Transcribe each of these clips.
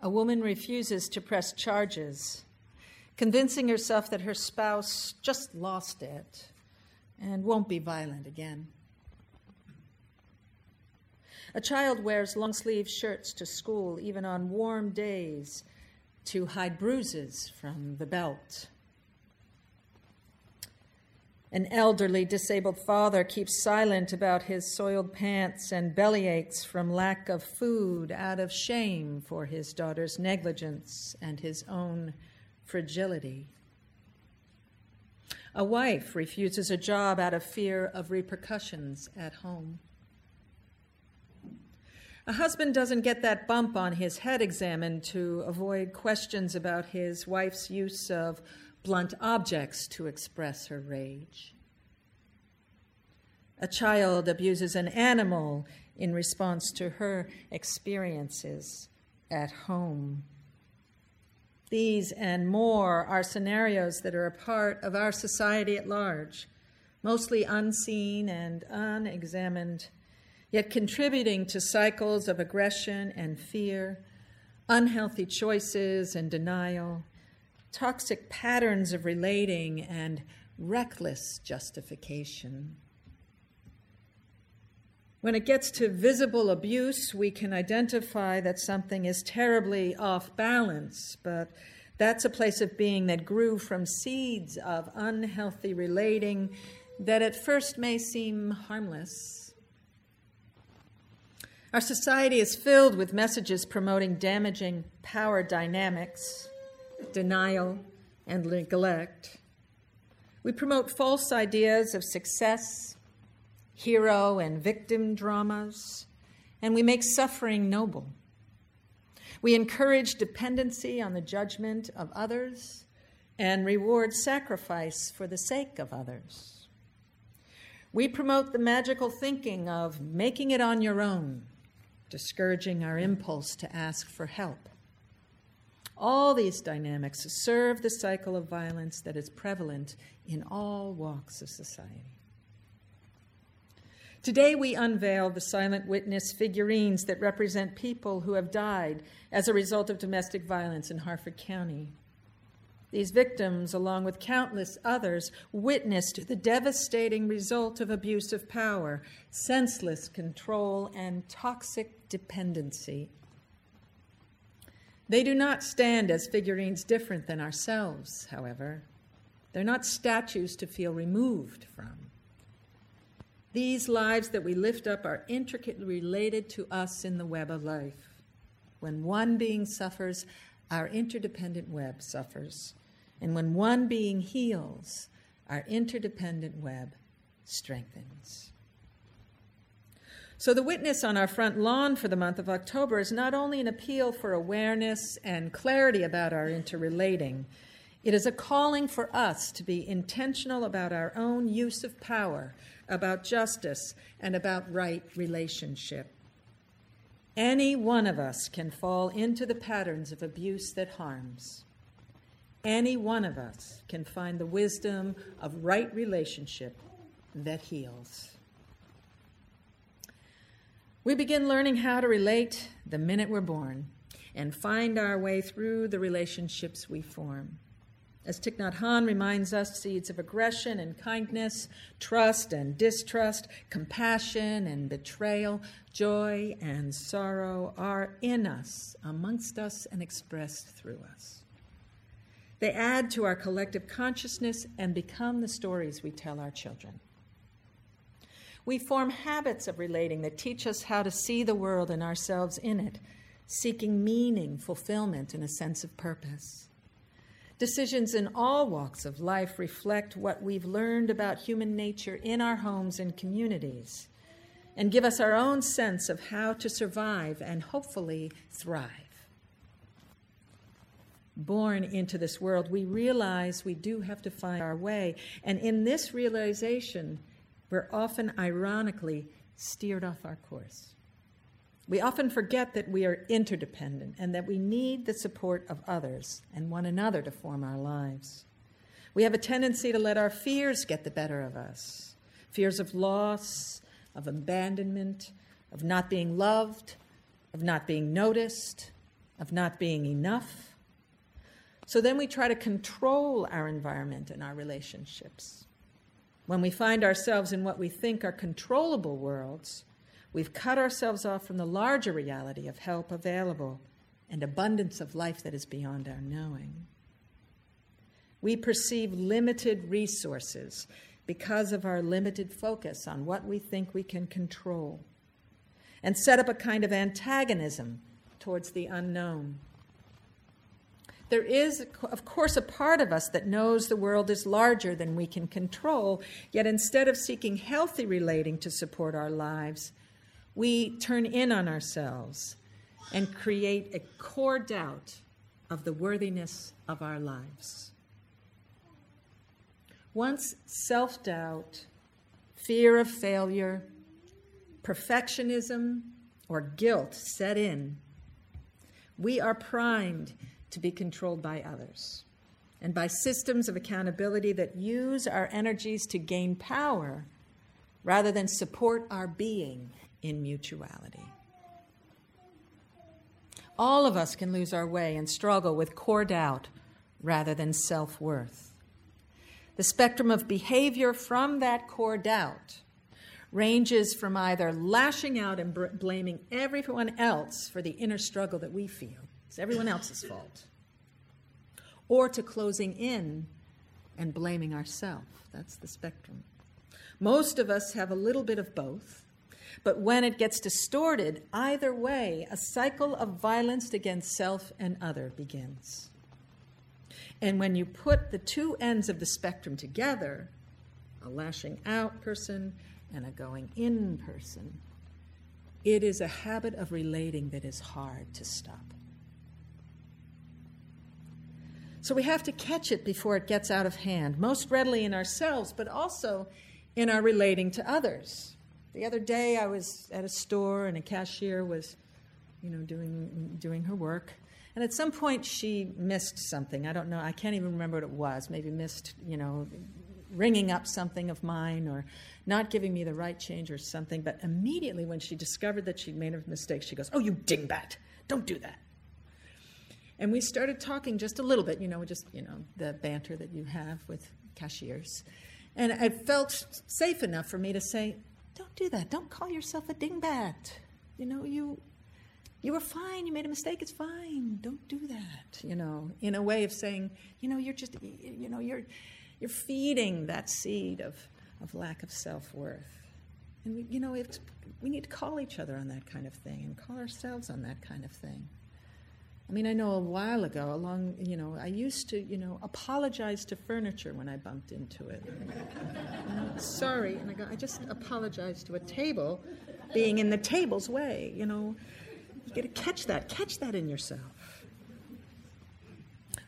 a woman refuses to press charges, convincing herself that her spouse just lost it and won't be violent again. A child wears long sleeved shirts to school, even on warm days, to hide bruises from the belt. An elderly disabled father keeps silent about his soiled pants and belly aches from lack of food out of shame for his daughter's negligence and his own fragility. A wife refuses a job out of fear of repercussions at home. A husband doesn't get that bump on his head examined to avoid questions about his wife's use of blunt objects to express her rage. A child abuses an animal in response to her experiences at home. These and more are scenarios that are a part of our society at large, mostly unseen and unexamined, yet contributing to cycles of aggression and fear, unhealthy choices and denial, toxic patterns of relating, and reckless justification. When it gets to visible abuse, we can identify that something is terribly off balance, but that's a place of being that grew from seeds of unhealthy relating that at first may seem harmless. Our society is filled with messages promoting damaging power dynamics denial, and neglect. We promote false ideas of success, hero and victim dramas, and we make suffering noble. We encourage dependency on the judgment of others and reward sacrifice for the sake of others. We promote the magical thinking of making it on your own, discouraging our impulse to ask for help. All these dynamics serve the cycle of violence that is prevalent in all walks of society. Today, we unveil the silent witness figurines that represent people who have died as a result of domestic violence in Harford County. These victims, along with countless others, witnessed the devastating result of abuse of power, senseless control, and toxic dependency they do not stand as figurines different than ourselves, however. They're not statues to feel removed from. These lives that we lift up are intricately related to us in the web of life. When one being suffers, our interdependent web suffers. And when one being heals, our interdependent web strengthens. So, the witness on our front lawn for the month of October is not only an appeal for awareness and clarity about our interrelating, it is a calling for us to be intentional about our own use of power, about justice, and about right relationship. Any one of us can fall into the patterns of abuse that harms. Any one of us can find the wisdom of right relationship that heals. We begin learning how to relate the minute we're born and find our way through the relationships we form. As Thich Nhat Hanh reminds us, seeds of aggression and kindness, trust and distrust, compassion and betrayal, joy and sorrow are in us, amongst us, and expressed through us. They add to our collective consciousness and become the stories we tell our children. We form habits of relating that teach us how to see the world and ourselves in it, seeking meaning, fulfillment, and a sense of purpose. Decisions in all walks of life reflect what we've learned about human nature in our homes and communities and give us our own sense of how to survive and hopefully thrive. Born into this world, we realize we do have to find our way. And in this realization, we're often ironically steered off our course. We often forget that we are interdependent and that we need the support of others and one another to form our lives. We have a tendency to let our fears get the better of us fears of loss, of abandonment, of not being loved, of not being noticed, of not being enough. So then we try to control our environment and our relationships. When we find ourselves in what we think are controllable worlds, we've cut ourselves off from the larger reality of help available and abundance of life that is beyond our knowing. We perceive limited resources because of our limited focus on what we think we can control and set up a kind of antagonism towards the unknown. There is, of course, a part of us that knows the world is larger than we can control, yet instead of seeking healthy relating to support our lives, we turn in on ourselves and create a core doubt of the worthiness of our lives. Once self doubt, fear of failure, perfectionism, or guilt set in, we are primed to be controlled by others and by systems of accountability that use our energies to gain power rather than support our being in mutuality. All of us can lose our way and struggle with core doubt rather than self worth. The spectrum of behavior from that core doubt ranges from either lashing out and br- blaming everyone else for the inner struggle that we feel, everyone else's fault, or to closing in and blaming ourselves. That's the spectrum. Most of us have a little bit of both, but when it gets distorted, either way, a cycle of violence against self and other begins. And when you put the two ends of the spectrum together, a lashing out person and a going in person, it is a habit of relating that is hard to stop. So we have to catch it before it gets out of hand, most readily in ourselves, but also in our relating to others. The other day I was at a store and a cashier was, you know, doing doing her work and at some point, she missed something. I don't know. I can't even remember what it was. Maybe missed, you know, ringing up something of mine or not giving me the right change or something. But immediately, when she discovered that she'd made a mistake, she goes, Oh, you dingbat. Don't do that. And we started talking just a little bit, you know, just, you know, the banter that you have with cashiers. And I felt safe enough for me to say, Don't do that. Don't call yourself a dingbat. You know, you you were fine. You made a mistake. It's fine. Don't do that. You know, in a way of saying, you know, you're just, you know, you're, you're feeding that seed of, of lack of self worth. And you know, we need to call each other on that kind of thing and call ourselves on that kind of thing. I mean, I know a while ago, along, you know, I used to, you know, apologize to furniture when I bumped into it. know, sorry, and I go, I just apologized to a table being in the table's way, you know. You got to catch that, catch that in yourself.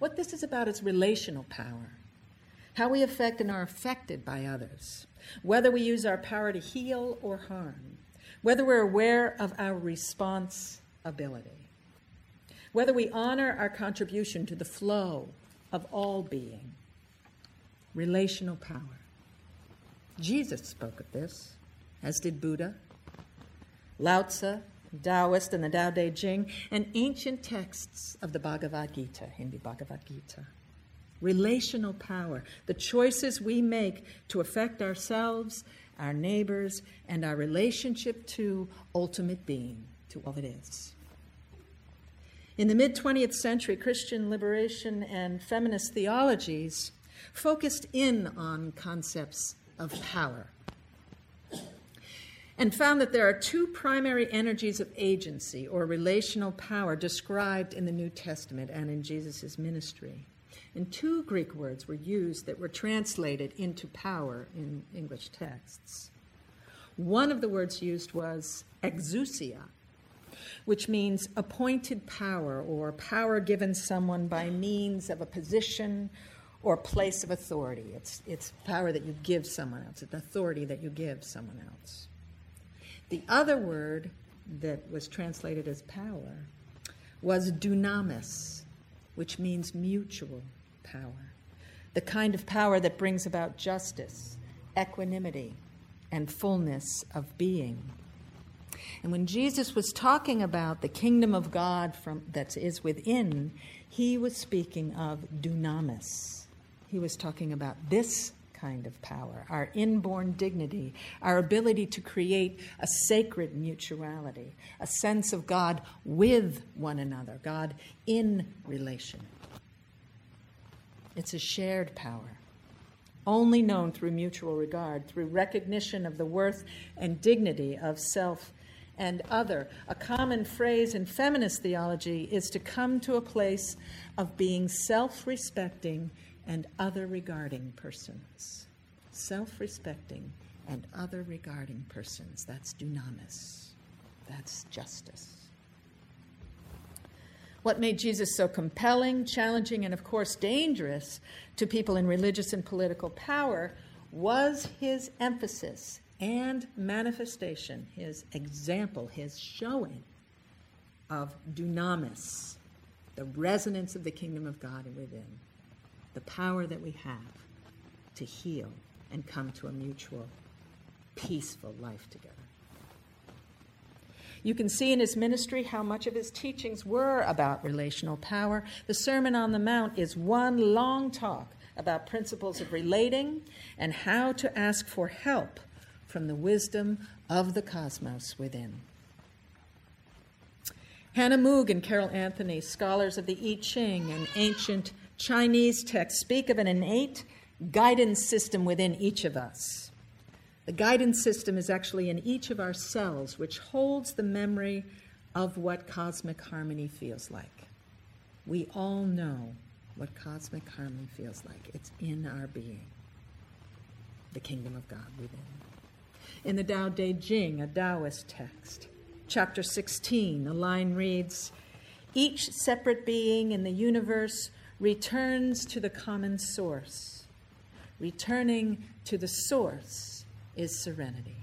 What this is about is relational power. How we affect and are affected by others. Whether we use our power to heal or harm. Whether we're aware of our response ability. Whether we honor our contribution to the flow of all being. Relational power. Jesus spoke of this, as did Buddha. Lao Tzu Taoist and the Tao Te Ching, and ancient texts of the Bhagavad Gita, Hindi Bhagavad Gita. Relational power, the choices we make to affect ourselves, our neighbors, and our relationship to ultimate being, to all it is. In the mid 20th century, Christian liberation and feminist theologies focused in on concepts of power and found that there are two primary energies of agency or relational power described in the New Testament and in Jesus' ministry. And two Greek words were used that were translated into power in English texts. One of the words used was exousia, which means appointed power or power given someone by means of a position or place of authority. It's, it's power that you give someone else, it's authority that you give someone else. The other word that was translated as power was dunamis, which means mutual power, the kind of power that brings about justice, equanimity, and fullness of being. And when Jesus was talking about the kingdom of God from, that is within, he was speaking of dunamis. He was talking about this kind of power, our inborn dignity, our ability to create a sacred mutuality, a sense of God with one another, God in relation. It's a shared power, only known through mutual regard, through recognition of the worth and dignity of self and other. A common phrase in feminist theology is to come to a place of being self respecting and other regarding persons. Self respecting and other regarding persons. That's dunamis. That's justice. What made Jesus so compelling, challenging, and of course dangerous to people in religious and political power was his emphasis and manifestation, his example, his showing of dunamis, the resonance of the kingdom of God within, the power that we have to heal and come to a mutual, peaceful life together. You can see in his ministry how much of his teachings were about relational power. The Sermon on the Mount is one long talk about principles of relating and how to ask for help from the wisdom of the cosmos within. Hanna Moog and Carol Anthony, scholars of the I Ching and ancient Chinese texts, speak of an innate guidance system within each of us. The guidance system is actually in each of our cells, which holds the memory of what cosmic harmony feels like. We all know what cosmic harmony feels like. It's in our being, the kingdom of God within in the Tao Te Ching, a Taoist text. Chapter 16, a line reads Each separate being in the universe returns to the common source. Returning to the source is serenity.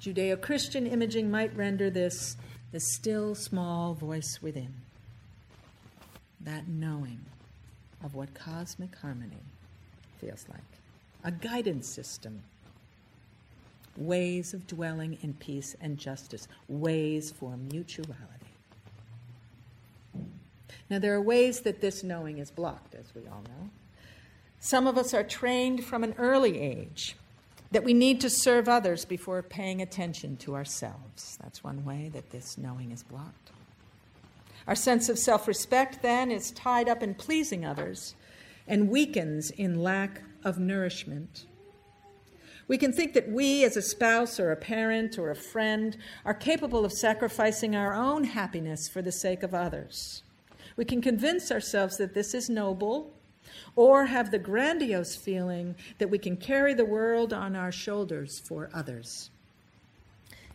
Judeo Christian imaging might render this the still small voice within, that knowing of what cosmic harmony feels like a guidance system, ways of dwelling in peace and justice, ways for mutuality. Now, there are ways that this knowing is blocked, as we all know. Some of us are trained from an early age that we need to serve others before paying attention to ourselves. That's one way that this knowing is blocked. Our sense of self respect, then, is tied up in pleasing others and weakens in lack of nourishment. We can think that we, as a spouse or a parent or a friend, are capable of sacrificing our own happiness for the sake of others. We can convince ourselves that this is noble, or have the grandiose feeling that we can carry the world on our shoulders for others.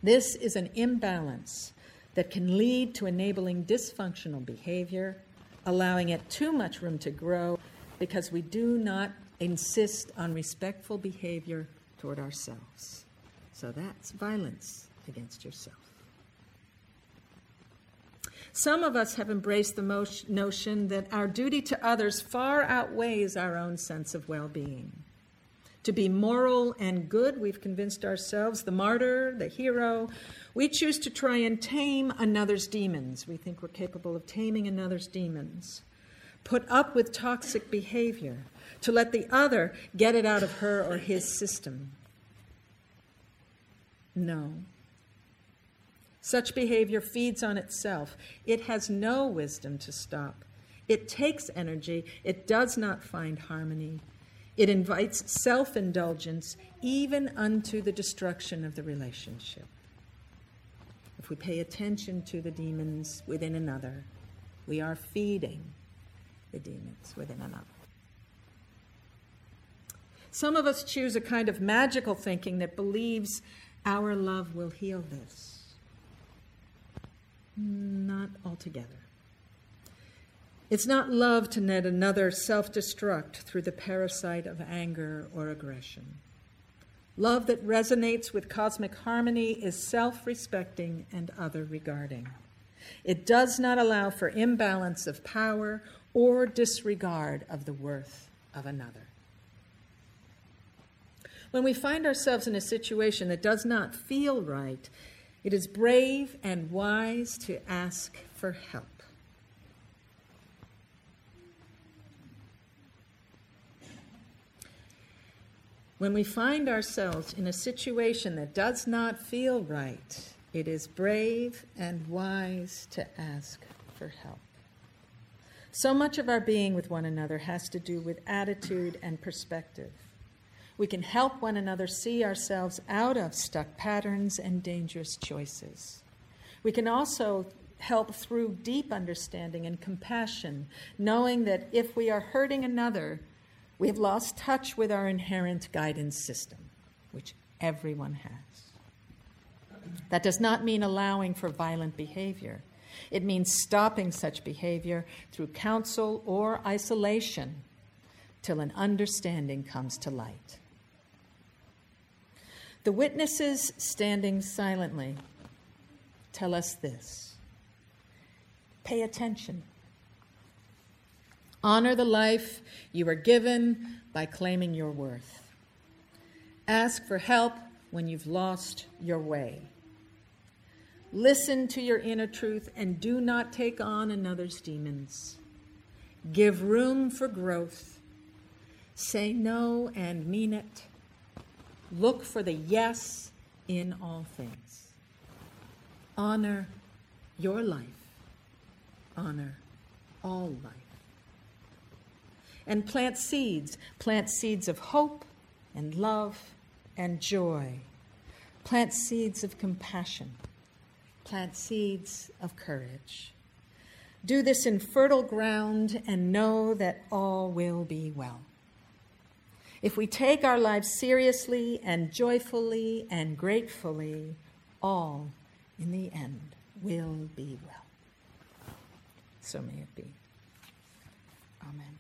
This is an imbalance that can lead to enabling dysfunctional behavior, allowing it too much room to grow because we do not insist on respectful behavior toward ourselves. So that's violence against yourself. Some of us have embraced the notion that our duty to others far outweighs our own sense of well being. To be moral and good, we've convinced ourselves, the martyr, the hero, we choose to try and tame another's demons. We think we're capable of taming another's demons. Put up with toxic behavior to let the other get it out of her or his system. No. Such behavior feeds on itself. It has no wisdom to stop. It takes energy. It does not find harmony. It invites self indulgence, even unto the destruction of the relationship. If we pay attention to the demons within another, we are feeding the demons within another. Some of us choose a kind of magical thinking that believes our love will heal this. Not altogether. It's not love to let another self destruct through the parasite of anger or aggression. Love that resonates with cosmic harmony is self respecting and other regarding. It does not allow for imbalance of power or disregard of the worth of another. When we find ourselves in a situation that does not feel right, it is brave and wise to ask for help. When we find ourselves in a situation that does not feel right, it is brave and wise to ask for help. So much of our being with one another has to do with attitude and perspective. We can help one another see ourselves out of stuck patterns and dangerous choices. We can also help through deep understanding and compassion, knowing that if we are hurting another, we have lost touch with our inherent guidance system, which everyone has. That does not mean allowing for violent behavior. It means stopping such behavior through counsel or isolation till an understanding comes to light. The witnesses standing silently tell us this pay attention. Honor the life you are given by claiming your worth. Ask for help when you've lost your way. Listen to your inner truth and do not take on another's demons. Give room for growth. Say no and mean it. Look for the yes in all things. Honor your life. Honor all life. And plant seeds. Plant seeds of hope and love and joy. Plant seeds of compassion. Plant seeds of courage. Do this in fertile ground and know that all will be well. If we take our lives seriously and joyfully and gratefully, all in the end will be well. So may it be. Amen.